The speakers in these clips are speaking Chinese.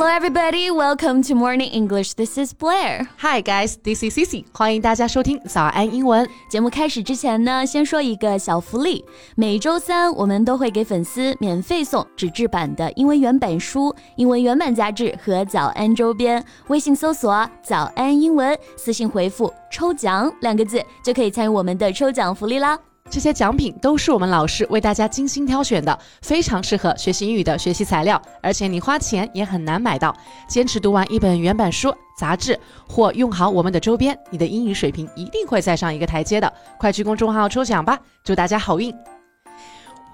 Hello, everybody. Welcome to Morning English. This is Blair. Hi, guys. This is Cici. 欢迎大家收听早安英文节目。开始之前呢，先说一个小福利。每周三我们都会给粉丝免费送纸质版的英文原版书、英文原版杂志和早安周边。微信搜索“早安英文”，私信回复“抽奖”两个字，就可以参与我们的抽奖福利啦。这些奖品都是我们老师为大家精心挑选的，非常适合学习英语的学习材料，而且你花钱也很难买到。坚持读完一本原版书、杂志，或用好我们的周边，你的英语水平一定会再上一个台阶的。快去公众号抽奖吧，祝大家好运！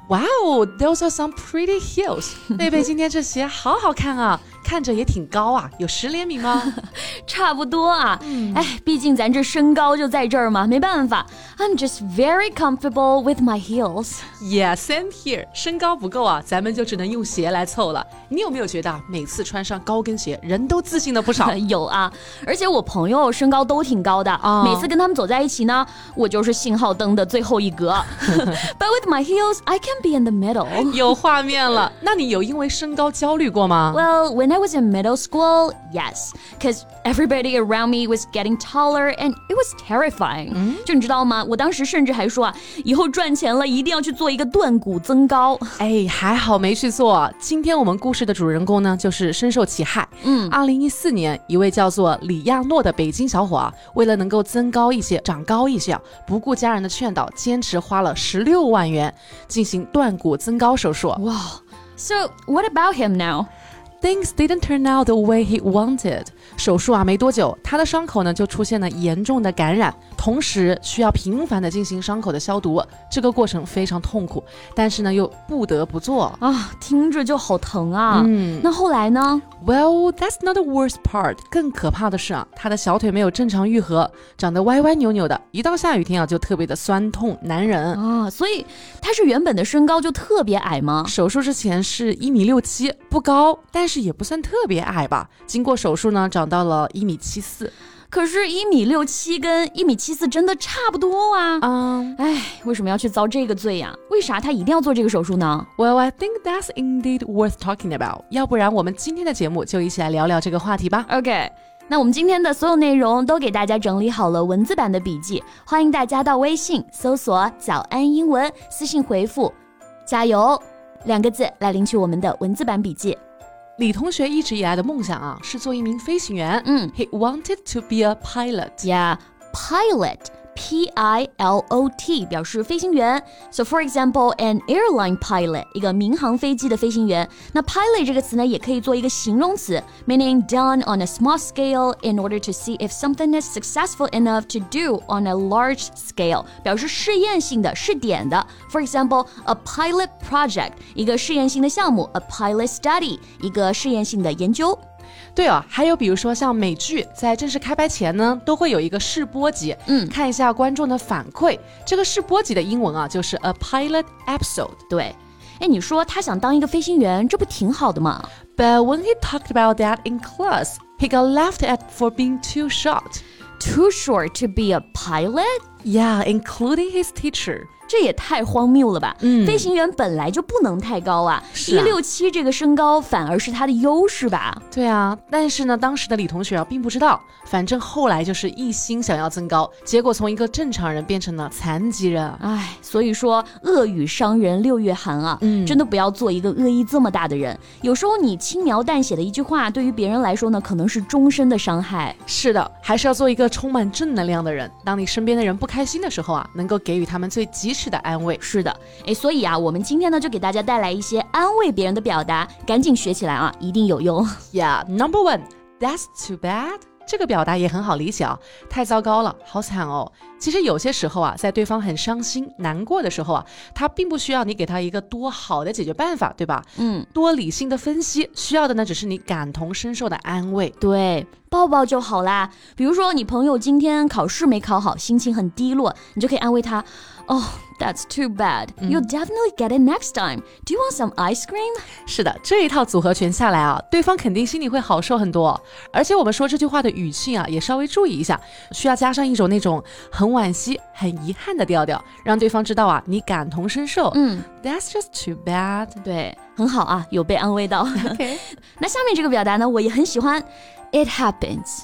哇哦，those are some pretty heels。贝贝今天这鞋好好看啊。看着也挺高啊，有十厘米吗？差不多啊。哎，毕竟咱这身高就在这儿嘛，没办法。I'm just very comfortable with my heels. Yeah, same here. 身高不够啊，咱们就只能用鞋来凑了。你有没有觉得每次穿上高跟鞋，人都自信了不少？有啊，而且我朋友身高都挺高的啊。每次跟他们走在一起呢，我就是信号灯的最后一格。But with my heels, I can be in the middle. 有画面了。那你有因为身高焦虑过吗？Well, when I was in middle school, yes, because everybody around me was getting taller and it was terrifying. 就你知道吗？我当时甚至还说啊，以后赚钱了一定要去做一个断骨增高。哎，还好没去做。今天我们故事的主人公呢，就是深受其害。嗯，二零一四年，一位叫做李亚诺的北京小伙啊，为了能够增高一些、长高一些啊，不顾家人的劝导，坚持花了十六万元进行断骨增高手术。哇，So what about him now? Things didn't turn out the way he wanted。手术啊没多久，他的伤口呢就出现了严重的感染，同时需要频繁的进行伤口的消毒，这个过程非常痛苦，但是呢又不得不做啊，听着就好疼啊。嗯，那后来呢？Well, that's not the worst part。更可怕的是啊，他的小腿没有正常愈合，长得歪歪扭扭的，一到下雨天啊就特别的酸痛难忍啊。所以他是原本的身高就特别矮吗？手术之前是一米六七，不高，但是也不算特别矮吧。经过手术呢，长。到了一米七四，可是，一米六七跟一米七四真的差不多啊！嗯，哎，为什么要去遭这个罪呀？为啥他一定要做这个手术呢？Well, I think that's indeed worth talking about。要不然，我们今天的节目就一起来聊聊这个话题吧。OK，那我们今天的所有内容都给大家整理好了文字版的笔记，欢迎大家到微信搜索“早安英文”，私信回复“加油”两个字来领取我们的文字版笔记。李同学一直以来的梦想啊，是做一名飞行员。嗯，He wanted to be a pilot. Yeah, pilot. P I L O T 表示飞行员。So for example, an airline pilot 一个民航飞机的飞行员。那 pilot 这个词呢，也可以做一个形容词，meaning done on a small scale in order to see if something is successful enough to do on a large scale，表示试验性的、试点的。For example, a pilot project 一个试验性的项目，a pilot study 一个试验性的研究。 对哦，还有比如说像美剧在正式开拍前呢，都会有一个试播集，嗯，看一下观众的反馈。这个试播集的英文啊，就是 a pilot episode。对，哎，你说他想当一个飞行员，这不挺好的吗？But when he talked about that in class, he got laughed at for being too short. Too short to be a pilot? Yeah, including his teacher. 这也太荒谬了吧！嗯，飞行员本来就不能太高啊，一六七这个身高反而是他的优势吧？对啊，但是呢，当时的李同学啊并不知道，反正后来就是一心想要增高，结果从一个正常人变成了残疾人。唉，所以说恶语伤人六月寒啊，嗯，真的不要做一个恶意这么大的人。有时候你轻描淡写的一句话，对于别人来说呢，可能是终身的伤害。是的，还是要做一个充满正能量的人。当你身边的人不开心的时候啊，能够给予他们最及。式的安慰是的，哎，所以啊，我们今天呢就给大家带来一些安慰别人的表达，赶紧学起来啊，一定有用。Yeah, number one, that's too bad. 这个表达也很好理解啊，太糟糕了，好惨哦。其实有些时候啊，在对方很伤心、难过的时候啊，他并不需要你给他一个多好的解决办法，对吧？嗯，多理性的分析，需要的呢只是你感同身受的安慰。对，抱抱就好啦。比如说你朋友今天考试没考好，心情很低落，你就可以安慰他。Oh, that's too bad. You'll definitely get it next time. Do you want some ice cream? 是的，这一套组合拳下来啊，对方肯定心里会好受很多。而且我们说这句话的语气啊，也稍微注意一下，需要加上一种那种很惋惜、很遗憾的调调，让对方知道啊，你感同身受。嗯，That's just too bad。对，很好啊，有被安慰到。OK，那下面这个表达呢，我也很喜欢。It happens.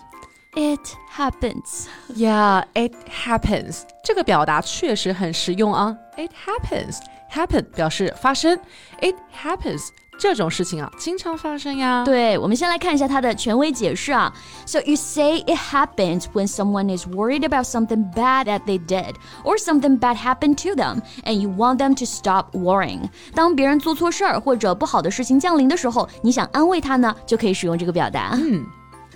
It happens. Yeah, it happens。这个表达确实很实用啊。It happens. Happen 表示发生，It happens 这种事情啊，经常发生呀。对，我们先来看一下它的权威解释啊。So you say it happens when someone is worried about something bad that they did or something bad happened to them, and you want them to stop worrying. 当别人做错事儿或者不好的事情降临的时候，你想安慰他呢，就可以使用这个表达。嗯，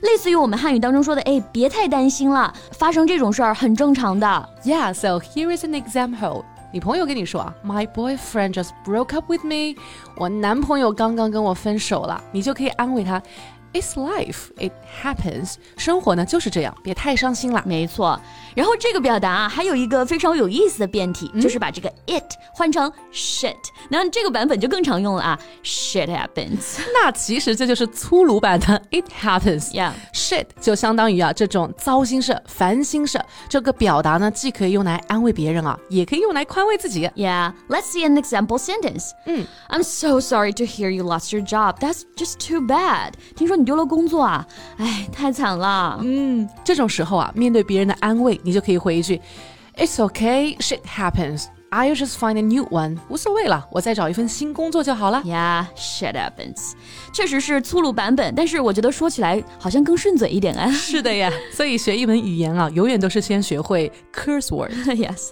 类似于我们汉语当中说的，哎，别太担心了，发生这种事儿很正常的。Yeah, so here is an example. 你朋友跟你说啊，My boyfriend just broke up with me. 我男朋友刚刚跟我分手了，你就可以安慰他 ，It's life, it happens. 生活呢就是这样，别太伤心啦。没错，然后这个表达啊，还有一个非常有意思的变体，就是把这个 it 换成 shit，那这个版本就更常用了啊，shit happens。那其实这就是粗鲁版的 It happens. Yeah. Shit 就相当于啊这种糟心事、烦心事。这个表达呢，既可以用来安慰别人啊，也可以用来宽慰自己。 Yeah, let's see an example sentence. 嗯 I'm so sorry to hear you lost your job. That's just too bad. 听说你 丢了工作啊，哎，太惨了。嗯，这种时候啊，面对别人的安慰，你就可以回一句，It's okay, shit happens. I'll just find a new one. 无所谓了，我再找一份新工作就好了。 Yeah, shit happens. 确实是粗鲁版本，但是我觉得说起来好像更顺嘴一点哎。是的呀，所以学一门语言啊，永远都是先学会 curse word。 yes.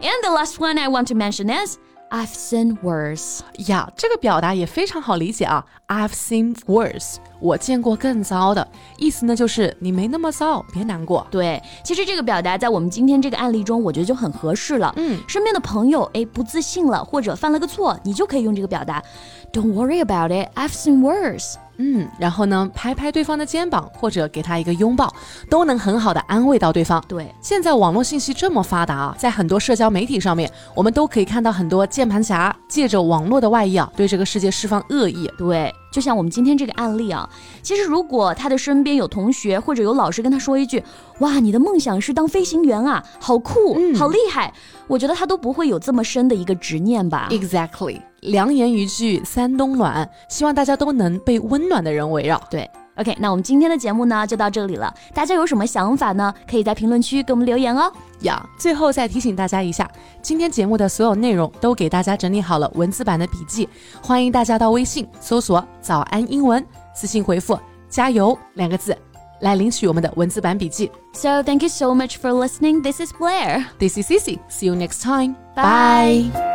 And the last one I want to mention is I've seen worse. 呀，这个表达也非常好理解啊。I've seen worse，我见过更糟的，意思呢就是你没那么糟，别难过。对，其实这个表达在我们今天这个案例中，我觉得就很合适了。嗯，身边的朋友哎不自信了，或者犯了个错，你就可以用这个表达，Don't worry about it, I've seen worse。嗯，然后呢，拍拍对方的肩膀，或者给他一个拥抱，都能很好的安慰到对方。对，现在网络信息这么发达啊，在很多社交媒体上面，我们都可以看到很多键盘侠借着网络的外衣啊，对这个世界释放恶意。对，就像我们今天这个案例啊，其实如果他的身边有同学或者有老师跟他说一句，哇，你的梦想是当飞行员啊，好酷，嗯好厉害，我觉得他都不会有这么深的一个执念吧。Exactly，良言一句三冬暖，希望大家都能被温暖的人围绕。对，OK，那我们今天的节目呢就到这里了，大家有什么想法呢？可以在评论区给我们留言哦。呀最后再提醒大家一下，今天节目的所有内容都给大家整理好了文字版的笔记，欢迎大家到微信搜索“早安英文”，私信回复“加油”两个字来领取我们的文字版笔记。So thank you so much for listening. This is Blair. This is Cici. See you next time. Bye.